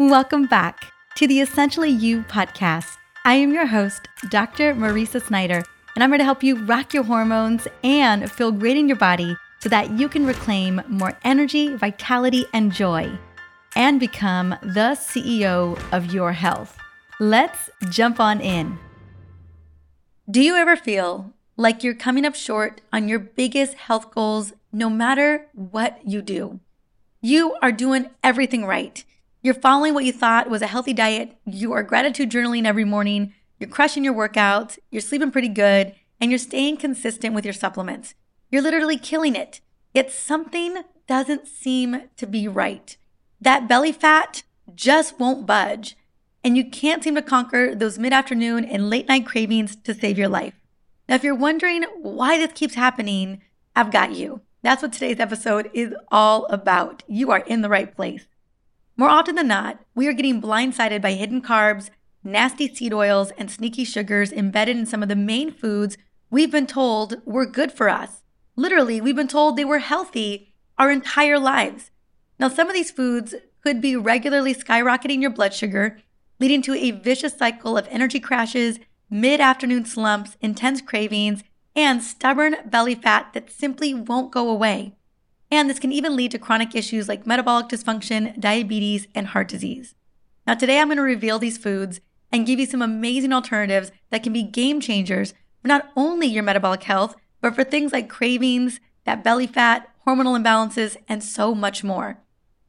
Welcome back to the Essentially You podcast. I am your host, Dr. Mariza Snyder, and I'm here to help you rock your hormones and feel great in your body so that you can reclaim more energy, vitality, and joy and become the CEO of your health. Let's jump on in. Do you ever feel like you're coming up short on your biggest health goals no matter what you do? You are doing everything right. You're following what you thought was a healthy diet. You are gratitude journaling every morning. You're crushing your workouts. You're sleeping pretty good. And you're staying consistent with your supplements. You're literally killing it. Yet something doesn't seem to be right. That belly fat just won't budge. And you can't seem to conquer those mid afternoon and late night cravings to save your life. Now, if you're wondering why this keeps happening, I've got you. That's what today's episode is all about. You are in the right place. More often than not, we are getting blindsided by hidden carbs, nasty seed oils, and sneaky sugars embedded in some of the main foods we've been told were good for us. Literally, we've been told they were healthy our entire lives. Now, some of these foods could be regularly skyrocketing your blood sugar, leading to a vicious cycle of energy crashes, mid afternoon slumps, intense cravings, and stubborn belly fat that simply won't go away. And this can even lead to chronic issues like metabolic dysfunction, diabetes, and heart disease. Now, today I'm going to reveal these foods and give you some amazing alternatives that can be game changers for not only your metabolic health, but for things like cravings, that belly fat, hormonal imbalances, and so much more.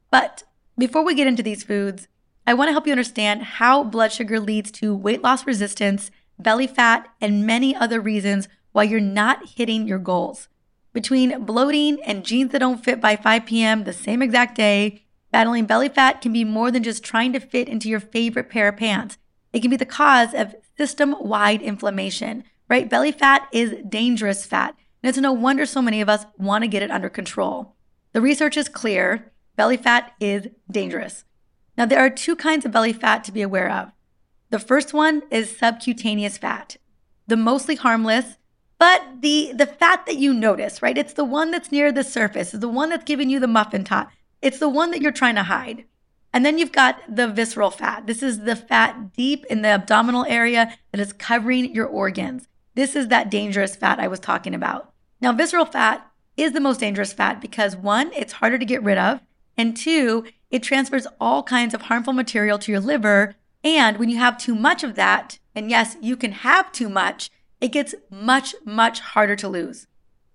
But before we get into these foods, I want to help you understand how blood sugar leads to weight loss resistance, belly fat, and many other reasons why you're not hitting your goals. Between bloating and jeans that don't fit by 5 p.m. the same exact day, battling belly fat can be more than just trying to fit into your favorite pair of pants. It can be the cause of system wide inflammation, right? Belly fat is dangerous fat, and it's no wonder so many of us want to get it under control. The research is clear belly fat is dangerous. Now, there are two kinds of belly fat to be aware of. The first one is subcutaneous fat, the mostly harmless, but the the fat that you notice, right? It's the one that's near the surface, it's the one that's giving you the muffin top. It's the one that you're trying to hide. And then you've got the visceral fat. This is the fat deep in the abdominal area that is covering your organs. This is that dangerous fat I was talking about. Now, visceral fat is the most dangerous fat because one, it's harder to get rid of, and two, it transfers all kinds of harmful material to your liver. And when you have too much of that, and yes, you can have too much, it gets much, much harder to lose.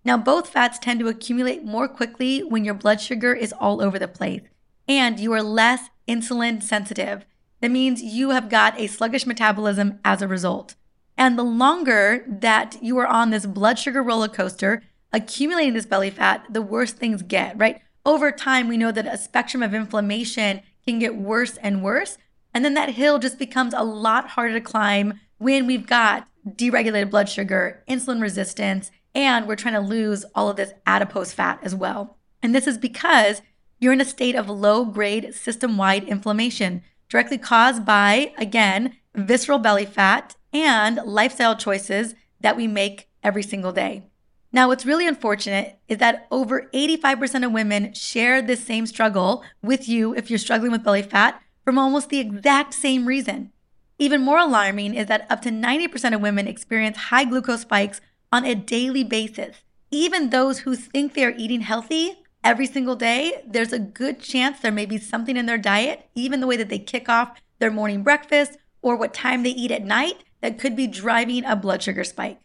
Now, both fats tend to accumulate more quickly when your blood sugar is all over the place and you are less insulin sensitive. That means you have got a sluggish metabolism as a result. And the longer that you are on this blood sugar roller coaster, accumulating this belly fat, the worse things get, right? Over time, we know that a spectrum of inflammation can get worse and worse. And then that hill just becomes a lot harder to climb when we've got deregulated blood sugar, insulin resistance, and we're trying to lose all of this adipose fat as well. And this is because you're in a state of low grade system wide inflammation, directly caused by, again, visceral belly fat and lifestyle choices that we make every single day. Now, what's really unfortunate is that over 85% of women share this same struggle with you if you're struggling with belly fat from almost the exact same reason. Even more alarming is that up to 90% of women experience high glucose spikes on a daily basis. Even those who think they are eating healthy every single day, there's a good chance there may be something in their diet, even the way that they kick off their morning breakfast or what time they eat at night, that could be driving a blood sugar spike.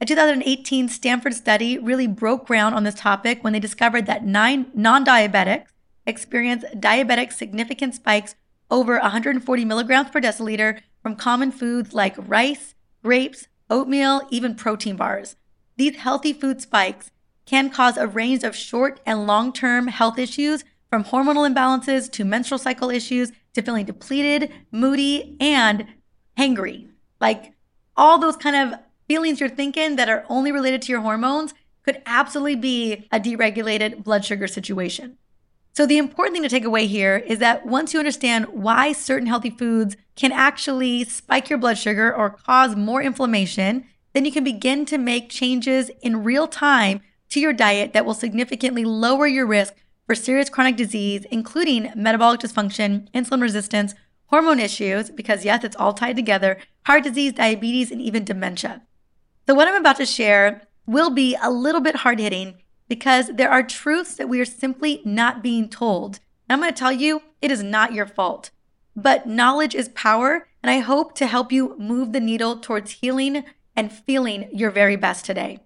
A 2018 Stanford study really broke ground on this topic when they discovered that nine non diabetics experience diabetic significant spikes over 140 milligrams per deciliter from common foods like rice, grapes, oatmeal, even protein bars. These healthy food spikes can cause a range of short and long term health issues from hormonal imbalances to menstrual cycle issues to feeling depleted, moody, and hangry. Like all those kind of feelings you're thinking that are only related to your hormones could absolutely be a deregulated blood sugar situation. So, the important thing to take away here is that once you understand why certain healthy foods can actually spike your blood sugar or cause more inflammation, then you can begin to make changes in real time to your diet that will significantly lower your risk for serious chronic disease, including metabolic dysfunction, insulin resistance, hormone issues, because yes, it's all tied together, heart disease, diabetes, and even dementia. So, what I'm about to share will be a little bit hard hitting because there are truths that we are simply not being told. And I'm going to tell you, it is not your fault. But knowledge is power, and I hope to help you move the needle towards healing and feeling your very best today.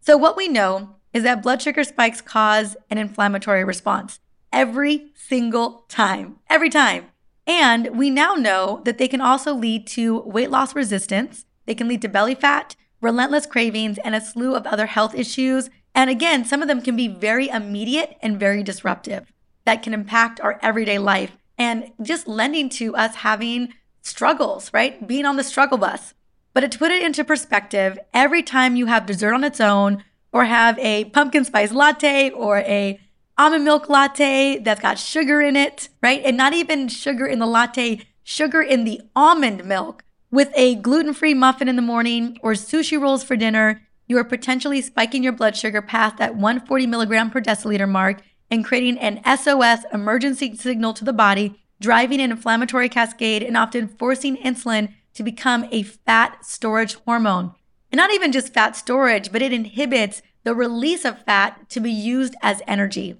So, what we know is that blood sugar spikes cause an inflammatory response every single time, every time. And we now know that they can also lead to weight loss resistance, they can lead to belly fat, relentless cravings, and a slew of other health issues. And again, some of them can be very immediate and very disruptive that can impact our everyday life and just lending to us having struggles, right? Being on the struggle bus. But to put it into perspective, every time you have dessert on its own, or have a pumpkin spice latte, or a almond milk latte that's got sugar in it, right? And not even sugar in the latte, sugar in the almond milk with a gluten free muffin in the morning or sushi rolls for dinner, you are potentially spiking your blood sugar past that 140 milligram per deciliter mark and creating an SOS emergency signal to the body, driving an inflammatory cascade and often forcing insulin to become a fat storage hormone. And not even just fat storage, but it inhibits the release of fat to be used as energy.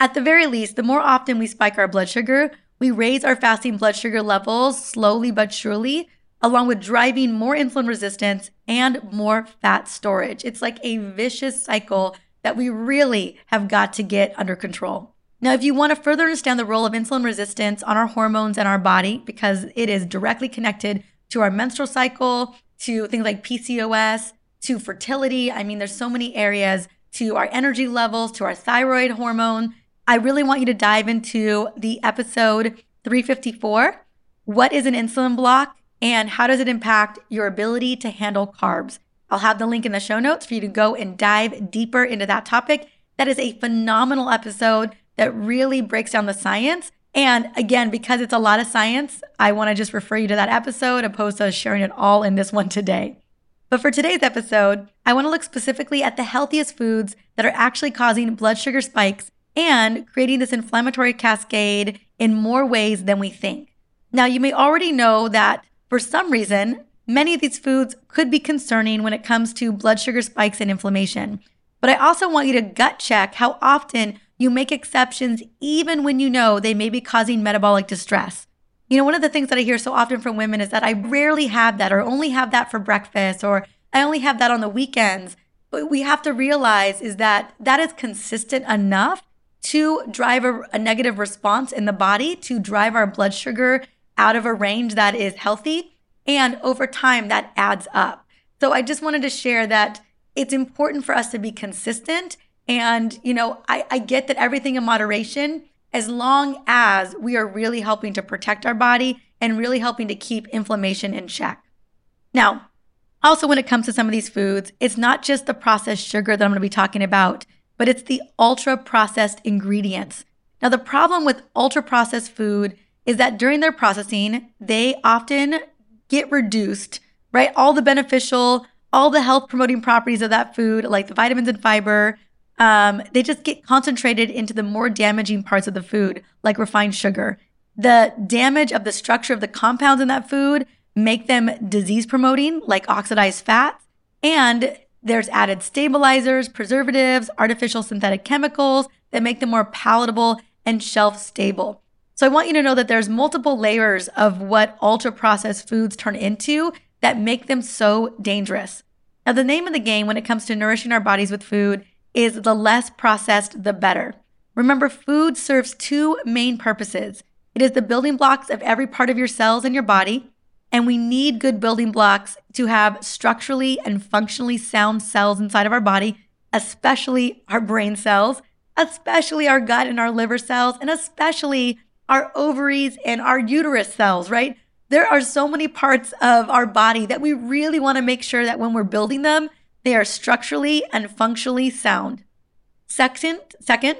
At the very least, the more often we spike our blood sugar, we raise our fasting blood sugar levels slowly but surely, along with driving more insulin resistance and more fat storage. It's like a vicious cycle that we really have got to get under control. Now, if you want to further understand the role of insulin resistance on our hormones and our body, because it is directly connected to our menstrual cycle, to things like PCOS, to fertility, I mean, there's so many areas, to our energy levels, to our thyroid hormone. I really want you to dive into the episode 354 What is an insulin block and how does it impact your ability to handle carbs? I'll have the link in the show notes for you to go and dive deeper into that topic. That is a phenomenal episode that really breaks down the science. And again, because it's a lot of science, I want to just refer you to that episode opposed to sharing it all in this one today. But for today's episode, I want to look specifically at the healthiest foods that are actually causing blood sugar spikes and creating this inflammatory cascade in more ways than we think. Now, you may already know that for some reason, many of these foods could be concerning when it comes to blood sugar spikes and inflammation. But I also want you to gut check how often you make exceptions, even when you know they may be causing metabolic distress. You know, one of the things that I hear so often from women is that I rarely have that, or only have that for breakfast, or I only have that on the weekends. But we have to realize is that that is consistent enough to drive a, a negative response in the body, to drive our blood sugar out of a range that is healthy. And over time, that adds up. So I just wanted to share that it's important for us to be consistent and, you know, I, I get that everything in moderation, as long as we are really helping to protect our body and really helping to keep inflammation in check. Now, also, when it comes to some of these foods, it's not just the processed sugar that I'm going to be talking about, but it's the ultra processed ingredients. Now, the problem with ultra processed food is that during their processing, they often get reduced, right? All the beneficial, all the health promoting properties of that food, like the vitamins and fiber, um, they just get concentrated into the more damaging parts of the food, like refined sugar. The damage of the structure of the compounds in that food make them disease promoting, like oxidized fats. And there's added stabilizers, preservatives, artificial synthetic chemicals that make them more palatable and shelf stable. So I want you to know that there's multiple layers of what ultra processed foods turn into that make them so dangerous. Now, the name of the game when it comes to nourishing our bodies with food is the less processed, the better. Remember, food serves two main purposes it is the building blocks of every part of your cells in your body. And we need good building blocks to have structurally and functionally sound cells inside of our body, especially our brain cells, especially our gut and our liver cells, and especially our ovaries and our uterus cells, right? There are so many parts of our body that we really want to make sure that when we're building them, they are structurally and functionally sound. Second, second,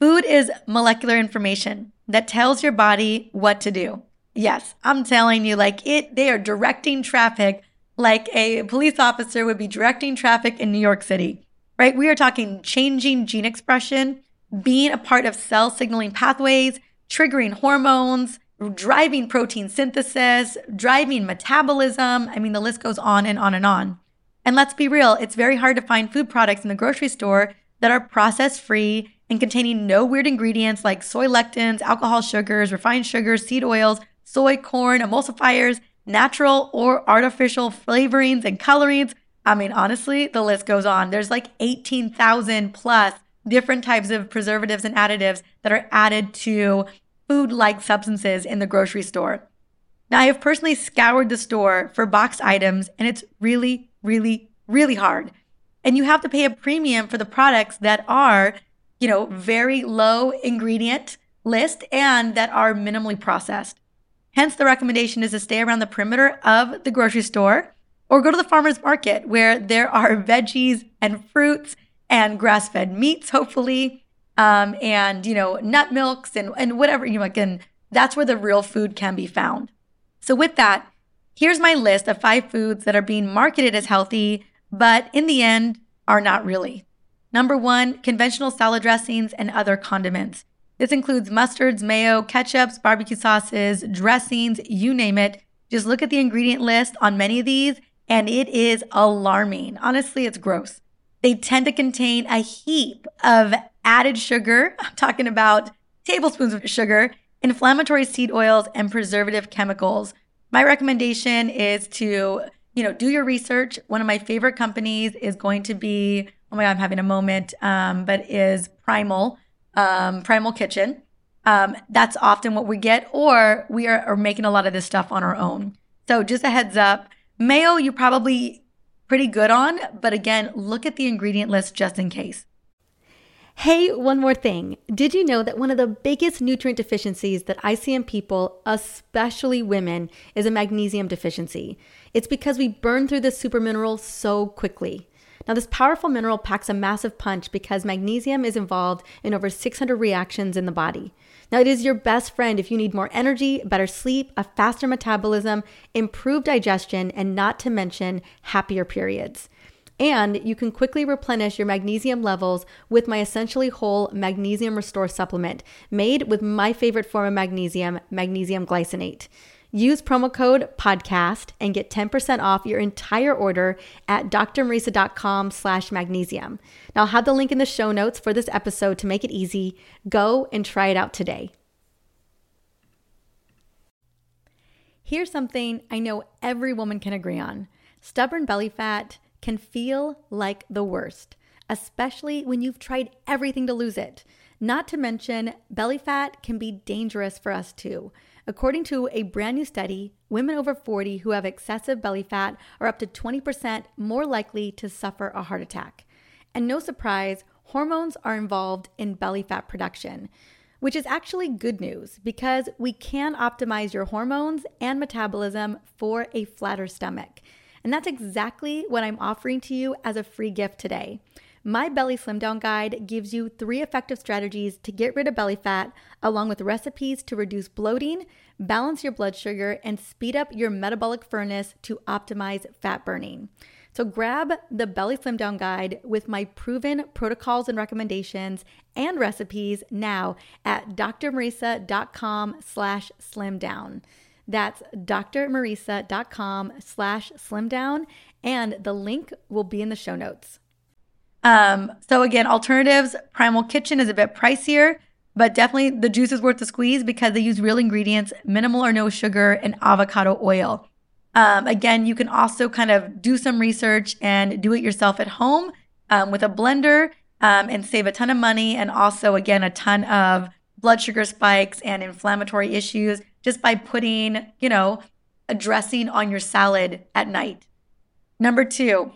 food is molecular information that tells your body what to do. Yes, I'm telling you, like it, they are directing traffic like a police officer would be directing traffic in New York City, right? We are talking changing gene expression, being a part of cell signaling pathways, triggering hormones, driving protein synthesis, driving metabolism. I mean, the list goes on and on and on. And let's be real, it's very hard to find food products in the grocery store that are process free and containing no weird ingredients like soy lecithins, alcohol sugars, refined sugars, seed oils, soy, corn, emulsifiers, natural or artificial flavorings and colorings. I mean, honestly, the list goes on. There's like 18,000 plus different types of preservatives and additives that are added to food like substances in the grocery store. Now, I have personally scoured the store for boxed items, and it's really, really, really hard. And you have to pay a premium for the products that are, you know, very low ingredient list and that are minimally processed. Hence, the recommendation is to stay around the perimeter of the grocery store or go to the farmer's market where there are veggies and fruits and grass fed meats, hopefully, um, and, you know, nut milks and, and whatever, you know, again, that's where the real food can be found. So, with that, here's my list of five foods that are being marketed as healthy, but in the end are not really. Number one, conventional salad dressings and other condiments. This includes mustards, mayo, ketchups, barbecue sauces, dressings, you name it. Just look at the ingredient list on many of these, and it is alarming. Honestly, it's gross. They tend to contain a heap of added sugar. I'm talking about tablespoons of sugar, inflammatory seed oils, and preservative chemicals. My recommendation is to, you know, do your research. One of my favorite companies is going to be, oh my God, I'm having a moment, um, but is Primal um, Primal Kitchen. Um, that's often what we get, or we are, are making a lot of this stuff on our own. So just a heads up. Mayo, you're probably pretty good on, but again, look at the ingredient list just in case. Hey, one more thing. Did you know that one of the biggest nutrient deficiencies that I see in people, especially women, is a magnesium deficiency? It's because we burn through this super mineral so quickly. Now, this powerful mineral packs a massive punch because magnesium is involved in over 600 reactions in the body. Now, it is your best friend if you need more energy, better sleep, a faster metabolism, improved digestion, and not to mention happier periods. And you can quickly replenish your magnesium levels with my essentially whole magnesium restore supplement made with my favorite form of magnesium, magnesium glycinate. Use promo code podcast and get 10% off your entire order at drmariza.com slash magnesium. Now I'll have the link in the show notes for this episode to make it easy. Go and try it out today. Here's something I know every woman can agree on. Stubborn belly fat can feel like the worst, especially when you've tried everything to lose it. Not to mention, belly fat can be dangerous for us too. According to a brand new study, women over 40 who have excessive belly fat are up to 20% more likely to suffer a heart attack. And no surprise, hormones are involved in belly fat production, which is actually good news because we can optimize your hormones and metabolism for a flatter stomach. And that's exactly what I'm offering to you as a free gift today. My Belly Slim Down Guide gives you three effective strategies to get rid of belly fat, along with recipes to reduce bloating, balance your blood sugar, and speed up your metabolic furnace to optimize fat burning. So grab the Belly Slim Down Guide with my proven protocols and recommendations and recipes now at drmariza.com slash slimdown. That's drmariza.com slash slimdown, and the link will be in the show notes. Um, so again, alternatives, Primal Kitchen is a bit pricier, but definitely the juice is worth the squeeze because they use real ingredients, minimal or no sugar, and avocado oil. Um, again, you can also kind of do some research and do it yourself at home um, with a blender um, and save a ton of money and also, again, a ton of blood sugar spikes and inflammatory issues just by putting, you know, a dressing on your salad at night. Number two,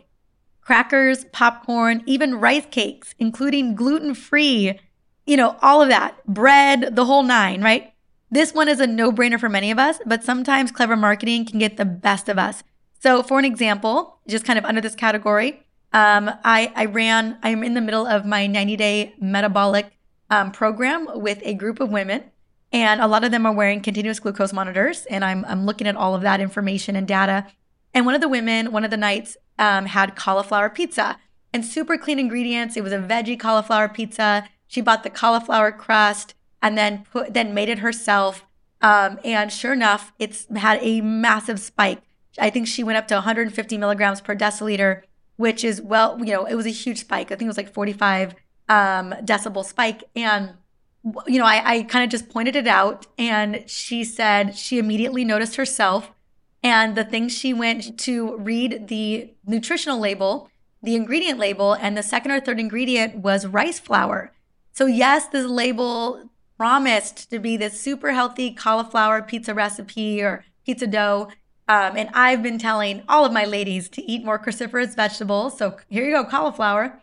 crackers, popcorn, even rice cakes, including gluten free, you know, all of that, bread, the whole nine, right? This one is a no brainer for many of us, but sometimes clever marketing can get the best of us. So, for an example, just kind of under this category, um, I, I ran, I'm in the middle of my 90 day metabolic um, program with a group of women. And a lot of them are wearing continuous glucose monitors. And I'm, I'm looking at all of that information and data. And one of the women, one of the nights, um, had cauliflower pizza and super clean ingredients. It was a veggie cauliflower pizza. She bought the cauliflower crust and then put then made it herself. Um, and sure enough, it's had a massive spike. I think she went up to 150 milligrams per deciliter, which is well, you know, it was a huge spike. I think it was like 45 um, decibel spike. And you know, I, I kind of just pointed it out, and she said she immediately noticed herself. And the thing she went to read the nutritional label, the ingredient label, and the second or third ingredient was rice flour. So, yes, this label promised to be this super healthy cauliflower pizza recipe or pizza dough. Um, and I've been telling all of my ladies to eat more cruciferous vegetables. So, here you go, cauliflower.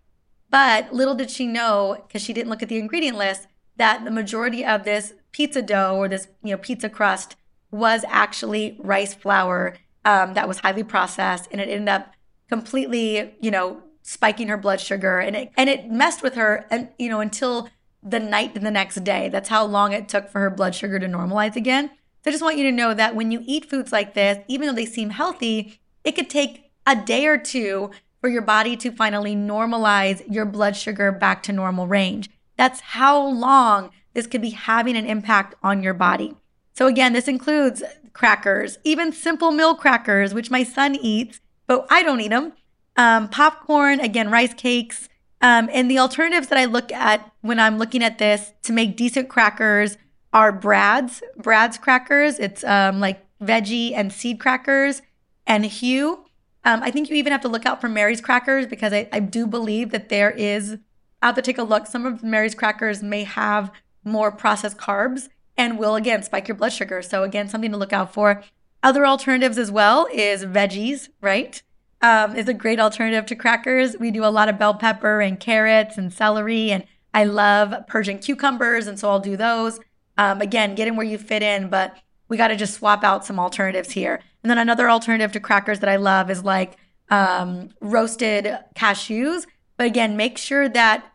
But little did she know, because she didn't look at the ingredient list, that the majority of this pizza dough or this you know pizza crust was actually rice flour um, that was highly processed, and it ended up completely you know spiking her blood sugar, and it and it messed with her, and you know until the night to the next day. That's how long it took for her blood sugar to normalize again. So I just want you to know that when you eat foods like this, even though they seem healthy, it could take a day or two for your body to finally normalize your blood sugar back to normal range. That's how long this could be having an impact on your body. So, again, this includes crackers, even Simple Mills crackers, which my son eats, but I don't eat them. Um, popcorn, again, rice cakes. Um, and the alternatives that I look at when I'm looking at this to make decent crackers are Brad's, Brad's crackers. It's um, like veggie and seed crackers and Hu. Um, I think you even have to look out for Mary's crackers because I, I do believe that there is I'll have to take a look. Some of Mary's crackers may have more processed carbs and will again spike your blood sugar. So again, something to look out for. Other alternatives as well is veggies, right? Um, is a great alternative to crackers. We do a lot of bell pepper and carrots and celery, and I love Persian cucumbers, and so I'll do those. Um, again, get in where you fit in, but we got to just swap out some alternatives here. And then another alternative to crackers that I love is like um, roasted cashews. But again, make sure that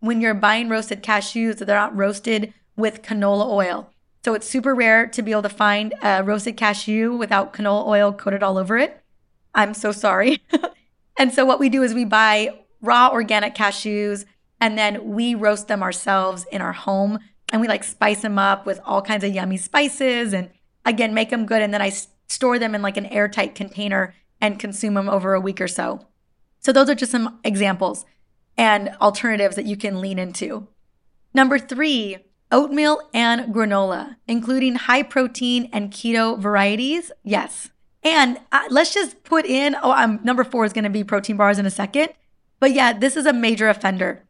when you're buying roasted cashews, that they're not roasted with canola oil. So it's super rare to be able to find a roasted cashew without canola oil coated all over it. I'm so sorry. and so what we do is we buy raw organic cashews and then we roast them ourselves in our home and we like spice them up with all kinds of yummy spices and again make them good and then I store them in like an airtight container and consume them over a week or so. So those are just some examples and alternatives that you can lean into. Number three, oatmeal and granola, including high protein and keto varieties. Yes. And uh, let's just put in, oh, I'm, number four is going to be protein bars in a second. But yeah, this is a major offender.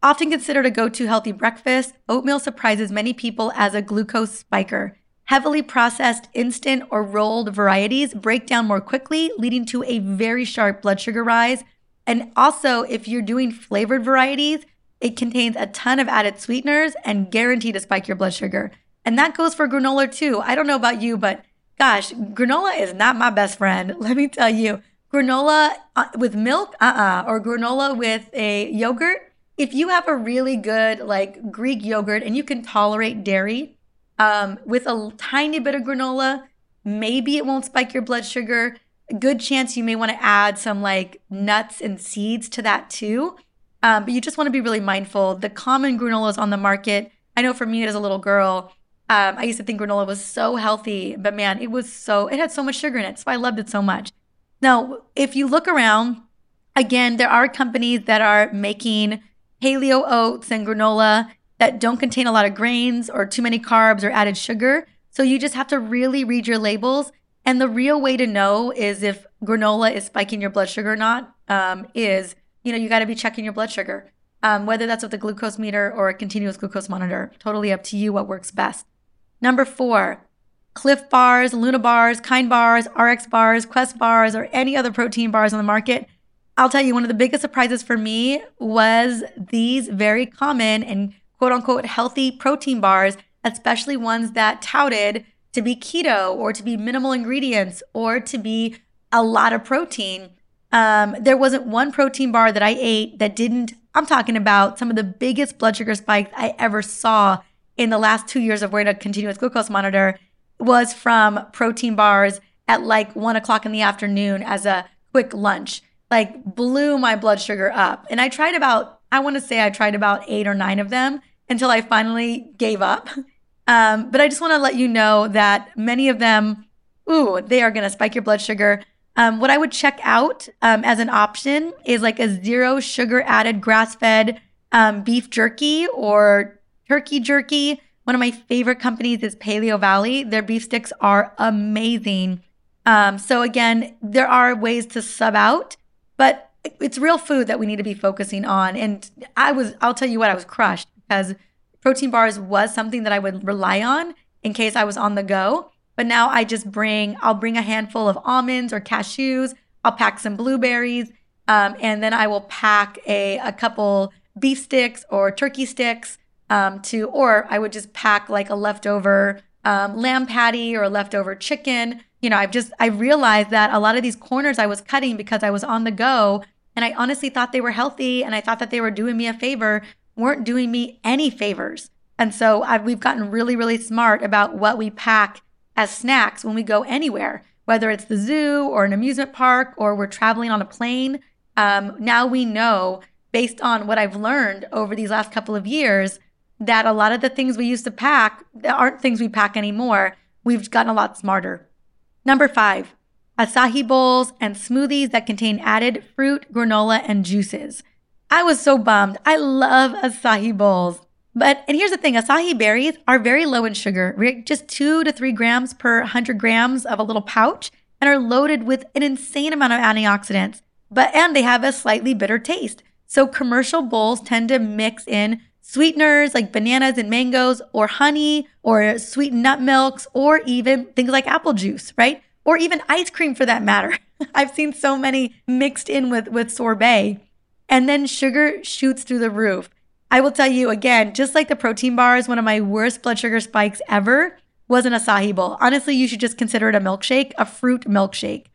Often considered a go to healthy breakfast, oatmeal surprises many people as a glucose spiker. Heavily processed, instant, or rolled varieties break down more quickly, leading to a very sharp blood sugar rise. And also, if you're doing flavored varieties, it contains a ton of added sweeteners and guaranteed to spike your blood sugar. And that goes for granola too. I don't know about you, but gosh, granola is not my best friend. Let me tell you, granola uh, with milk, uh uh-uh, uh, or granola with a yogurt. If you have a really good like Greek yogurt and you can tolerate dairy, um, with a tiny bit of granola, maybe it won't spike your blood sugar. Good chance you may want to add some like nuts and seeds to that too. Um, but you just want to be really mindful. The common granolas on the market, I know for me as a little girl, um, I used to think granola was so healthy, but man, it was so, it had so much sugar in it. So I loved it so much. Now, if you look around, again, there are companies that are making paleo oats and granola that don't contain a lot of grains or too many carbs or added sugar. So you just have to really read your labels. And the real way to know is if granola is spiking your blood sugar or not, um, is, you know, you got to be checking your blood sugar, um, whether that's with a glucose meter or a continuous glucose monitor. Totally up to you what works best. Number four, Clif bars, Luna bars, Kind bars, RX bars, Quest bars, or any other protein bars on the market. I'll tell you, one of the biggest surprises for me was these very common and quote unquote healthy protein bars, especially ones that touted to be keto or to be minimal ingredients or to be a lot of protein. Um, there wasn't one protein bar that I ate that didn't, I'm talking about some of the biggest blood sugar spikes I ever saw in the last two years of wearing a continuous glucose monitor was from protein bars at like one o'clock in the afternoon as a quick lunch. Like blew my blood sugar up. And I tried about, I want to say I tried about eight or nine of them until I finally gave up. Um, but I just want to let you know that many of them, ooh, they are going to spike your blood sugar. Um, what I would check out um, as an option is like a zero sugar added grass fed um, beef jerky or turkey jerky. One of my favorite companies is Paleo Valley. Their beef sticks are amazing. Um, so again, there are ways to sub out, but it's real food that we need to be focusing on. And I was, I'll tell you what, I was crushed because protein bars was something that I would rely on in case I was on the go. But now I just bring, I'll bring a handful of almonds or cashews. I'll pack some blueberries. Um, and then I will pack a, a couple beef sticks or turkey sticks um, to, or I would just pack like a leftover um, lamb patty or a leftover chicken. You know, I've just, I realized that a lot of these corners I was cutting because I was on the go and I honestly thought they were healthy and I thought that they were doing me a favor, weren't doing me any favors. And so I've, we've gotten really, really smart about what we pack as snacks when we go anywhere, whether it's the zoo or an amusement park or we're traveling on a plane. Um, now we know, based on what I've learned over these last couple of years, that a lot of the things we used to pack aren't things we pack anymore. We've gotten a lot smarter. Number five, acai bowls and smoothies that contain added fruit, granola, and juices. I was so bummed. I love acai bowls. But, and here's the thing acai berries are very low in sugar, just two to three grams per 100 grams of a little pouch, and are loaded with an insane amount of antioxidants. But, and they have a slightly bitter taste. So, commercial bowls tend to mix in sweeteners like bananas and mangoes, or honey, or sweetened nut milks, or even things like apple juice, right? Or even ice cream for that matter. I've seen so many mixed in with, with sorbet. And then sugar shoots through the roof. I will tell you again, just like the protein bars, one of my worst blood sugar spikes ever was an acai bowl. Honestly, you should just consider it a milkshake, a fruit milkshake.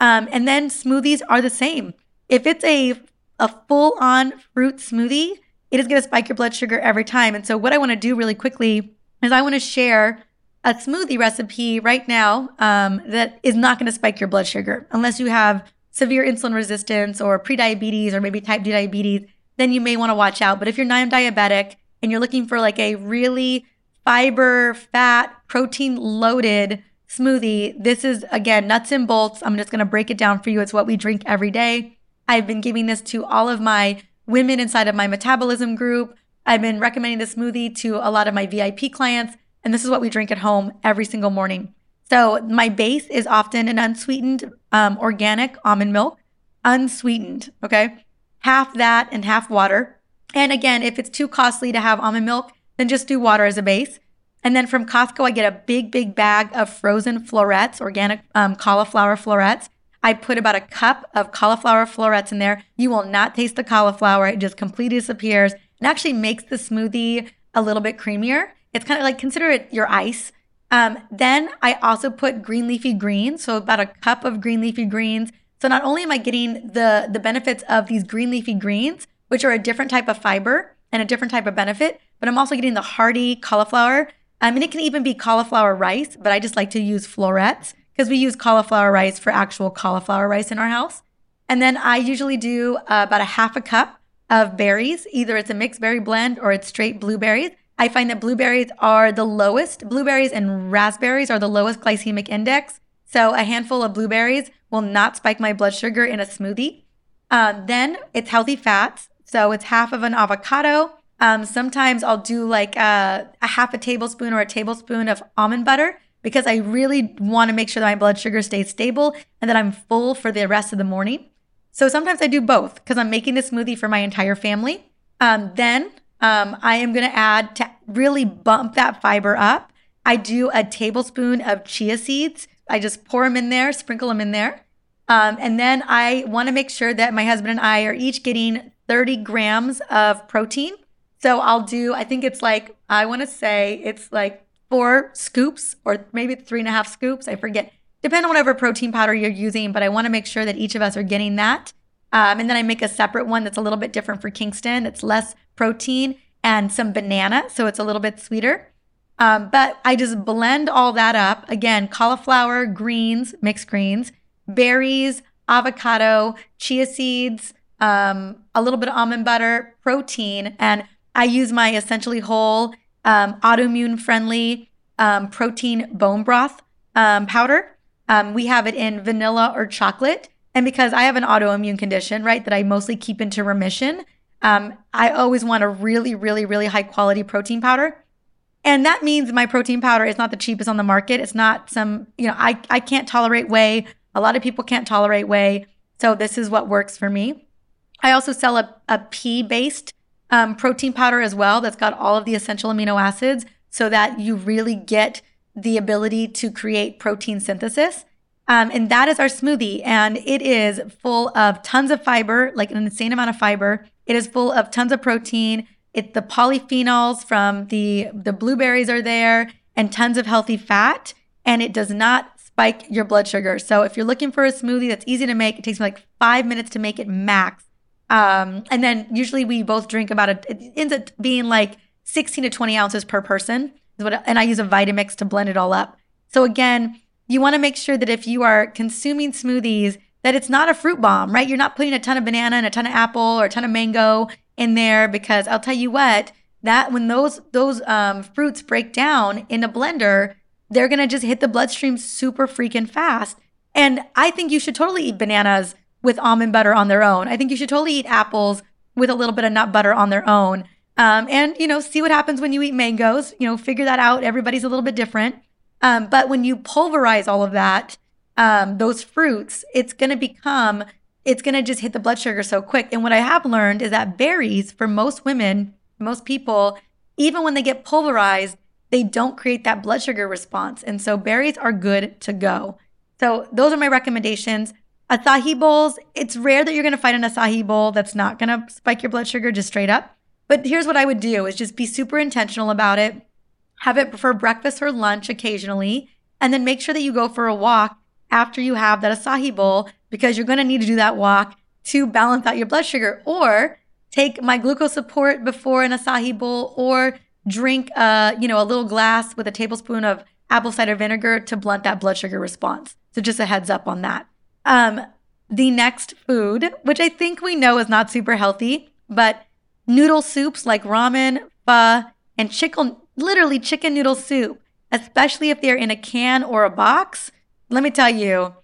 Um, and then smoothies are the same. If it's a a full on fruit smoothie, it is going to spike your blood sugar every time. And so, what I want to do really quickly is I want to share a smoothie recipe right now um, that is not going to spike your blood sugar unless you have severe insulin resistance or prediabetes or maybe type 2 diabetes then you may want to watch out. But if you're non diabetic and you're looking for like a really fiber, fat, protein loaded smoothie, this is again nuts and bolts. I'm just going to break it down for you. It's what we drink every day. I've been giving this to all of my women inside of my metabolism group. I've been recommending this smoothie to a lot of my VIP clients, and this is what we drink at home every single morning. So, my base is often an unsweetened um, organic almond milk, unsweetened. Okay half that and half water. And again, if it's too costly to have almond milk, then just do water as a base. And then from Costco, I get a big, big bag of frozen florets, organic um, cauliflower florets. I put about a cup of cauliflower florets in there. You will not taste the cauliflower. It just completely disappears and actually makes the smoothie a little bit creamier. It's kind of like consider it your ice. Um, then I also put green leafy greens. So about a cup of green leafy greens, so not only am I getting the the benefits of these green leafy greens, which are a different type of fiber and a different type of benefit, but I'm also getting the hearty cauliflower. I mean, it can even be cauliflower rice, but I just like to use florets because we use cauliflower rice for actual cauliflower rice in our house. And then I usually do uh, about a half a cup of berries. Either it's a mixed berry blend or it's straight blueberries. I find that blueberries are the lowest, blueberries and raspberries are the lowest glycemic index. So a handful of blueberries will not spike my blood sugar in a smoothie. Um, then it's healthy fats. So it's half of an avocado. Um, sometimes I'll do like a, a half a tablespoon or a tablespoon of almond butter because I really want to make sure that my blood sugar stays stable and that I'm full for the rest of the morning. So sometimes I do both because I'm making the smoothie for my entire family. Um, then um, I am going to add to really bump that fiber up. I do a tablespoon of chia seeds I just pour them in there, sprinkle them in there. Um, and then I want to make sure that my husband and I are each getting 30 grams of protein. So I'll do, I think it's like, I want to say it's like four scoops or maybe three and a half scoops. I forget. Depend on whatever protein powder you're using, but I want to make sure that each of us are getting that. Um, and then I make a separate one that's a little bit different for Kingston. It's less protein and some banana, so it's a little bit sweeter. Um, but I just blend all that up. Again, cauliflower, greens, mixed greens, berries, avocado, chia seeds, um, a little bit of almond butter, protein. And I use my essentially whole, um, autoimmune friendly um, protein bone broth um, powder. Um, we have it in vanilla or chocolate. And because I have an autoimmune condition, right, that I mostly keep into remission, I always want a really, really, really high quality protein powder. And that means my protein powder is not the cheapest on the market. It's not some, you know, I, I can't tolerate whey. A lot of people can't tolerate whey. So this is what works for me. I also sell a, a pea based um, protein powder as well that's got all of the essential amino acids so that you really get the ability to create protein synthesis. Um, and that is our smoothie. And it is full of tons of fiber, like an insane amount of fiber. It is full of tons of protein. It's the polyphenols from the, the blueberries are there and tons of healthy fat. And it does not spike your blood sugar. So if you're looking for a smoothie that's easy to make, it takes me like five minutes to make it max. Um, and then usually we both drink about a, it ends up being like 16 to 20 ounces per person. And I use a Vitamix to blend it all up. So again, you want to make sure that if you are consuming smoothies, that it's not a fruit bomb, right? You're not putting a ton of banana and a ton of apple or a ton of mango in there because I'll tell you what, that when those those um, fruits break down in a blender, they're gonna just hit the bloodstream super freaking fast. And I think you should totally eat bananas with almond butter on their own. I think you should totally eat apples with a little bit of nut butter on their own. Um, and you know, see what happens when you eat mangoes. You know, figure that out. Everybody's a little bit different. Um, but when you pulverize all of that, um, those fruits, it's going to become, it's going to just hit the blood sugar so quick. And what I have learned is that berries, for most women, most people, even when they get pulverized, they don't create that blood sugar response. And so berries are good to go. So those are my recommendations. Acai bowls, it's rare that you're going to find an acai bowl that's not going to spike your blood sugar just straight up. But here's what I would do is just be super intentional about it. Have it for breakfast or lunch occasionally, and then make sure that you go for a walk after you have that acai bowl because you're going to need to do that walk to balance out your blood sugar or take my Gluco Support before an acai bowl or drink uh, you know, a little glass with a tablespoon of apple cider vinegar to blunt that blood sugar response. So just a heads up on that. Um, the next food, which I think we know is not super healthy, but noodle soups like ramen, pho, and chicken, literally chicken noodle soup, especially if they're in a can or a box. Let me tell you,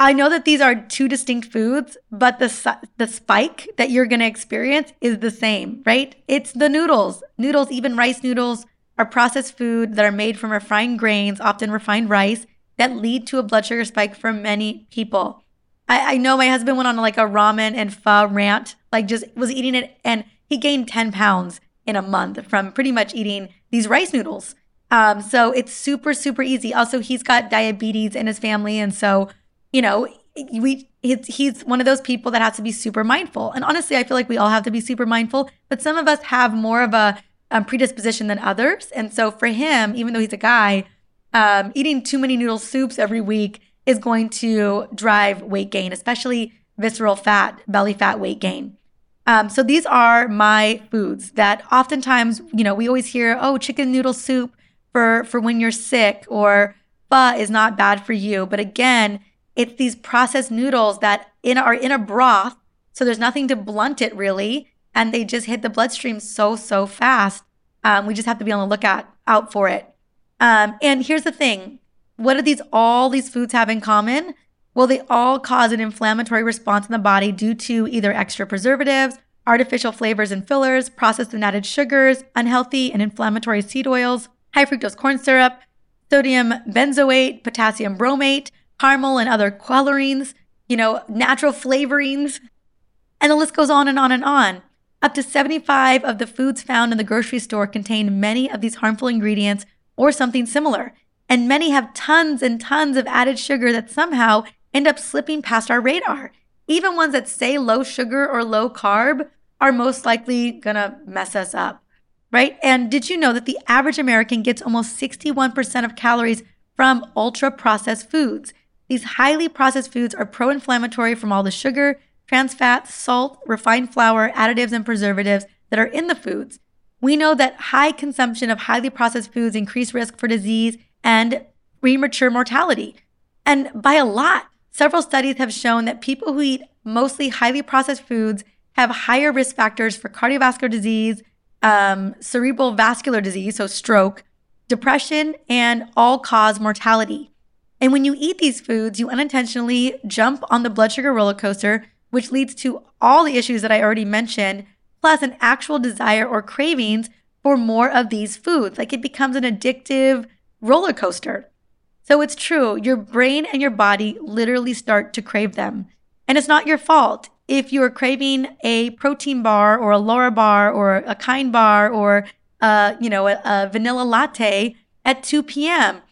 I know that these are two distinct foods, but the the spike that you're going to experience is the same, right? It's the noodles. Noodles, even rice noodles, are processed food that are made from refined grains, often refined rice, that lead to a blood sugar spike for many people. I, I know my husband went on like a ramen and pho rant, like just was eating it, and he gained 10 pounds in a month from pretty much eating these rice noodles. Um, so it's super, super easy. Also, he's got diabetes in his family. And so, you know, we he's, one of those people that has to be super mindful. And honestly, I feel like we all have to be super mindful, but some of us have more of a um, predisposition than others. And so for him, even though he's a guy, um, eating too many noodle soups every week is going to drive weight gain, especially visceral fat, belly fat weight gain. Um, so these are my foods that oftentimes, you know, we always hear, oh, chicken noodle soup for for when you're sick, or pho is not bad for you. But again, it's these processed noodles that in are in a broth, so there's nothing to blunt it really, and they just hit the bloodstream so so fast. Um, we just have to be on the lookout out for it. Um, and here's the thing what do these all these foods have in common? Well, they all cause an inflammatory response in the body due to either extra preservatives, artificial flavors and fillers, processed and added sugars, unhealthy and inflammatory seed oils, high fructose corn syrup, sodium benzoate, potassium bromate, caramel and other colorings, you know, natural flavorings. And the list goes on and on and on. Up to 75 of the foods found in the grocery store contain many of these harmful ingredients or something similar. And many have tons and tons of added sugar that somehow end up slipping past our radar. Even ones that say low sugar or low carb are most likely gonna mess us up, right? And did you know that the average American gets almost 61% of calories from ultra processed foods? These highly processed foods are pro inflammatory from all the sugar, trans fats, salt, refined flour, additives, and preservatives that are in the foods. We know that high consumption of highly processed foods increase risk for disease and premature mortality. And by a lot, several studies have shown that people who eat mostly highly processed foods have higher risk factors for cardiovascular disease, um, cerebral vascular disease, so stroke, depression, and all cause mortality. And when you eat these foods, you unintentionally jump on the blood sugar roller coaster, which leads to all the issues that I already mentioned, plus an actual desire or cravings for more of these foods. Like it becomes an addictive roller coaster. So it's true, your brain and your body literally start to crave them. And it's not your fault if you're craving a protein bar or a Larabar or a kind bar or uh, you know, a, a vanilla latte at 2 p.m.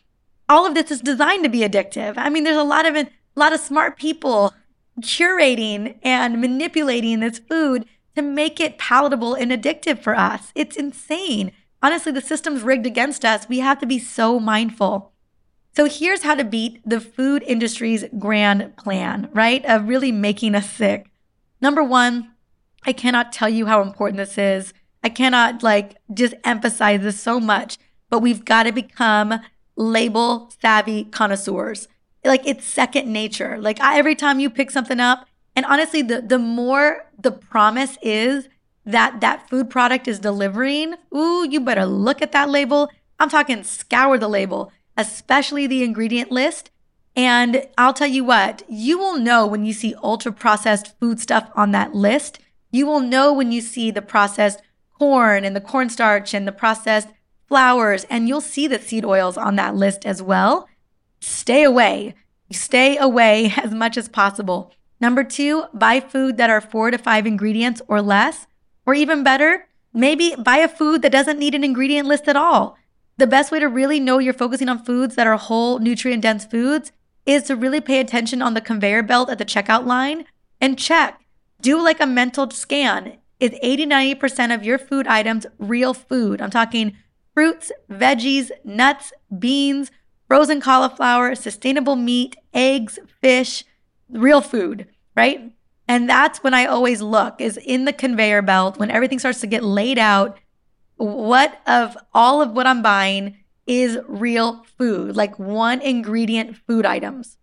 All of this is designed to be addictive. I mean, there's a lot of a lot of smart people curating and manipulating this food to make it palatable and addictive for us. It's insane. Honestly, the system's rigged against us. We have to be so mindful. So here's how to beat the food industry's grand plan, right? Of really making us sick. Number one, I cannot tell you how important this is. I cannot like just emphasize this so much, but we've got to become label savvy connoisseurs. Like it's second nature. Like I, every time you pick something up, and honestly, the the more the promise is that that food product is delivering, ooh, you better look at that label. I'm talking scour the label, especially the ingredient list. And I'll tell you what, you will know when you see ultra processed food stuff on that list. You will know when you see the processed corn and the cornstarch and the processed flours, and you'll see the seed oils on that list as well. Stay away. Stay away as much as possible. Number two, buy food that are four to five ingredients or less. Or even better, maybe buy a food that doesn't need an ingredient list at all. The best way to really know you're focusing on foods that are whole, nutrient dense foods is to really pay attention on the conveyor belt at the checkout line and check. Do like a mental scan. Is 80 90% of your food items real food? I'm talking fruits, veggies, nuts, beans, frozen cauliflower, sustainable meat, eggs, fish, real food, right? And that's when I always look is in the conveyor belt when everything starts to get laid out. What of all of what I'm buying is real food, like one ingredient food items.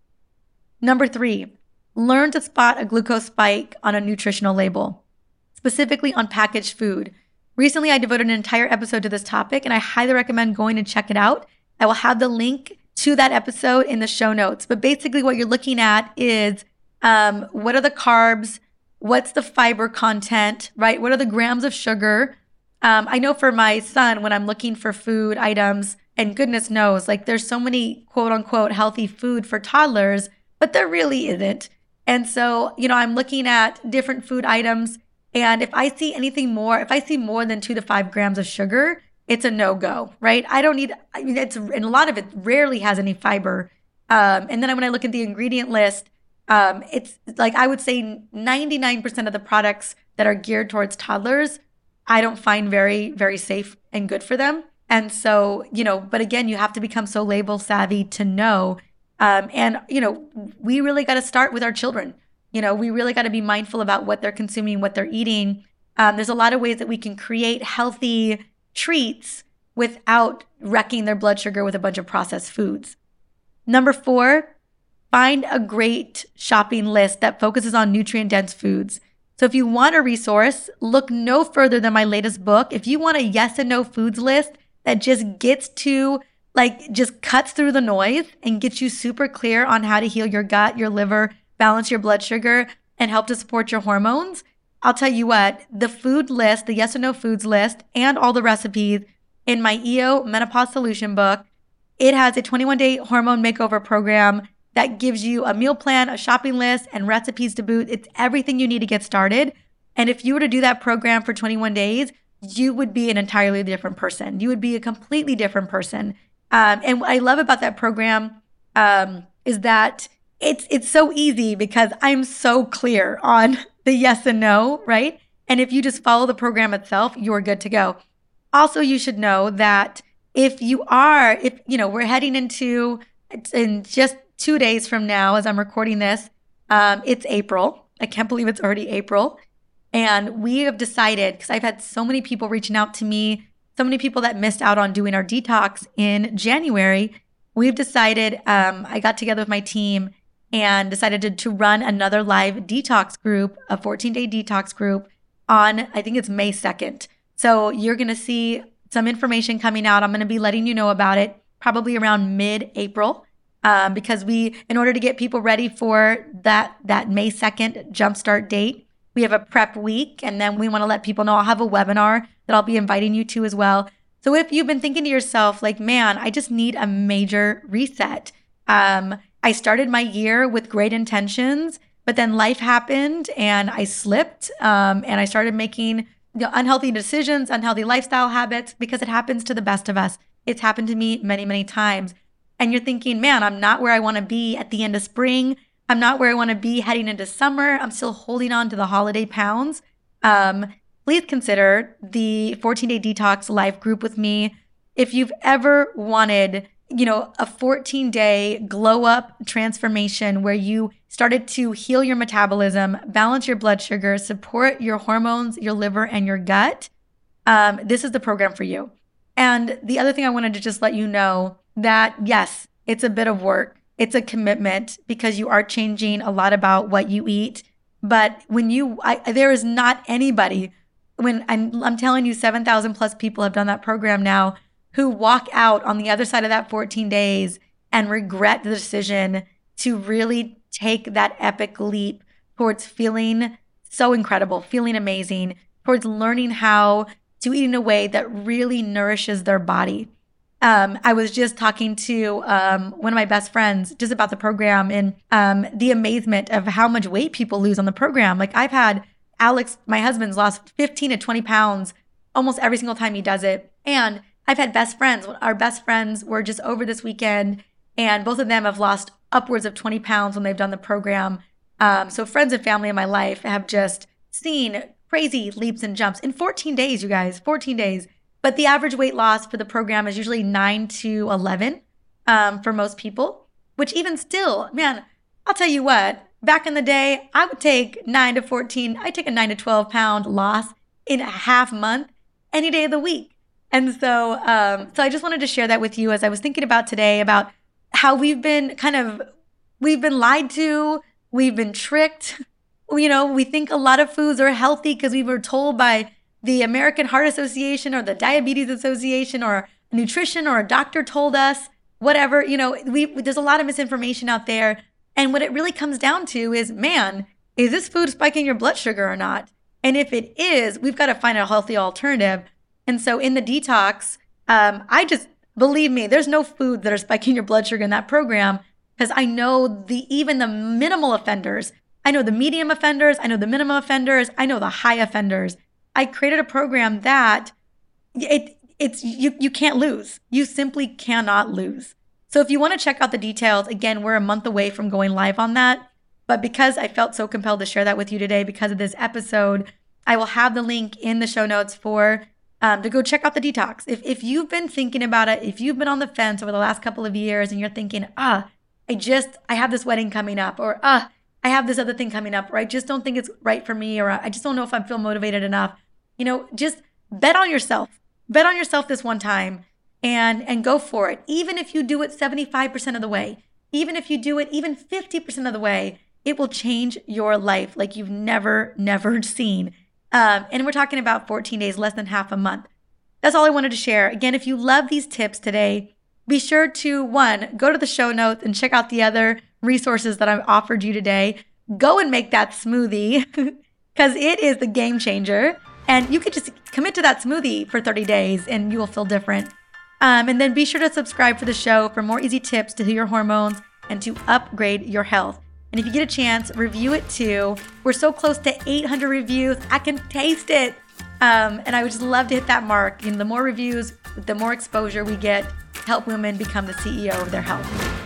Number three, learn to spot a glucose spike on a nutritional label, specifically on packaged food. Recently, I devoted an entire episode to this topic, and I highly recommend going and check it out. I will have the link to that episode in the show notes. But basically, what you're looking at is um, what are the carbs? What's the fiber content, right? What are the grams of sugar? Um, I know for my son, when I'm looking for food items, and goodness knows, like there's so many quote unquote healthy food for toddlers, but there really isn't. And so, you know, I'm looking at different food items. And if I see anything more, if I see more than two to five grams of sugar, it's a no go, right? I don't need, I mean, it's, and a lot of it rarely has any fiber. Um, and then when I look at the ingredient list, um, it's like I would say 99% of the products that are geared towards toddlers, I don't find very, very safe and good for them. And so, you know, but again, you have to become so label savvy to know. Um, and, you know, we really got to start with our children. You know, we really got to be mindful about what they're consuming, what they're eating. Um, there's a lot of ways that we can create healthy treats without wrecking their blood sugar with a bunch of processed foods. Number four, find a great shopping list that focuses on nutrient dense foods. So if you want a resource, look no further than my latest book. If you want a yes and no foods list that just gets to like just cuts through the noise and gets you super clear on how to heal your gut, your liver, balance your blood sugar, and help to support your hormones, I'll tell you what, the food list, the yes or no foods list, and all the recipes in my EO Menopause Solution book, it has a 21 day hormone makeover program that gives you a meal plan, a shopping list, and recipes to boot. It's everything you need to get started. And if you were to do that program for 21 days, you would be an entirely different person. You would be a completely different person. Um, and what I love about that program um, is that it's it's so easy because I'm so clear on the yes and no, right? And if you just follow the program itself, you're good to go. Also, you should know that if you are, if you know, we're heading into in just two days from now, as I'm recording this, um, it's April. I can't believe it's already April. And we have decided, because I've had so many people reaching out to me, so many people that missed out on doing our detox in January, we've decided, um, I got together with my team and decided to, to run another live detox group, a 14 day detox group on, I think it's May 2nd. So you're going to see some information coming out. I'm going to be letting you know about it probably around mid April. Um, because we, in order to get people ready for that that May 2nd jumpstart date, we have a prep week, and then we want to let people know I'll have a webinar that I'll be inviting you to as well. So if you've been thinking to yourself, like, man, I just need a major reset. Um, I started my year with great intentions, but then life happened and I slipped, um, and I started making you know, unhealthy decisions, unhealthy lifestyle habits because it happens to the best of us. It's happened to me many, many times. And you're thinking, man, I'm not where I want to be at the end of spring. I'm not where I want to be heading into summer. I'm still holding on to the holiday pounds. Um, please consider the 14 day detox live group with me. If you've ever wanted, you know, a 14 day glow up transformation where you started to heal your metabolism, balance your blood sugar, support your hormones, your liver, and your gut, um, this is the program for you. And the other thing I wanted to just let you know that yes, it's a bit of work. It's a commitment because you are changing a lot about what you eat. But when you, I, there is not anybody, when I'm, I'm telling you, 7,000 plus people have done that program now who walk out on the other side of that 14 days and regret the decision to really take that epic leap towards feeling so incredible, feeling amazing, towards learning how to eat in a way that really nourishes their body. Um, I was just talking to um, one of my best friends just about the program and um, the amazement of how much weight people lose on the program. Like I've had Alex, my husband's lost 15 to 20 pounds almost every single time he does it. And I've had best friends. Our best friends were just over this weekend, and both of them have lost upwards of 20 pounds when they've done the program. Um, so friends and family in my life have just seen crazy leaps and jumps in 14 days, you guys, 14 days. But the average weight loss for the program is usually 9 to 11 um, for most people, which even still, man, I'll tell you what, back in the day, I would take 9 to 14, I take a 9 to 12 pound loss in a half month any day of the week. And so, um, so I just wanted to share that with you as I was thinking about today about how we've been kind of we've been lied to, we've been tricked. You know, we think a lot of foods are healthy because we were told by the American Heart Association or the Diabetes Association or nutrition or a doctor told us, whatever. You know, we there's a lot of misinformation out there. And what it really comes down to is, man, is this food spiking your blood sugar or not? And if it is, we've got to find a healthy alternative. And so in the detox, um, I just believe me, there's no food that are spiking your blood sugar in that program because I know the even the minimal offenders. I know the medium offenders. I know the minimum offenders. I know the high offenders. I created a program that it it's you you can't lose. You simply cannot lose. So if you want to check out the details, again, we're a month away from going live on that. But because I felt so compelled to share that with you today because of this episode, I will have the link in the show notes for um, to go check out the detox. If, if you've been thinking about it, if you've been on the fence over the last couple of years and you're thinking, ah, I just, I have this wedding coming up, or ah, I have this other thing coming up, or I just don't think it's right for me, or I just don't know if I feel motivated enough, you know, just bet on yourself. Bet on yourself this one time and and go for it. Even if you do it 75% of the way, even if you do it even 50% of the way, it will change your life like you've never, never seen. Um, and we're talking about 14 days, less than half a month. That's all I wanted to share. Again, if you love these tips today, be sure to one, go to the show notes and check out the other resources that I've offered you today. Go and make that smoothie because it is the game changer. And you could just commit to that smoothie for 30 days and you will feel different. Um, and then be sure to subscribe for the show for more easy tips to heal your hormones and to upgrade your health. And if you get a chance, review it too. We're so close to 800 reviews. I can taste it. Um, and I would just love to hit that mark. And the more reviews, the more exposure we get, help women become the CEO of their health.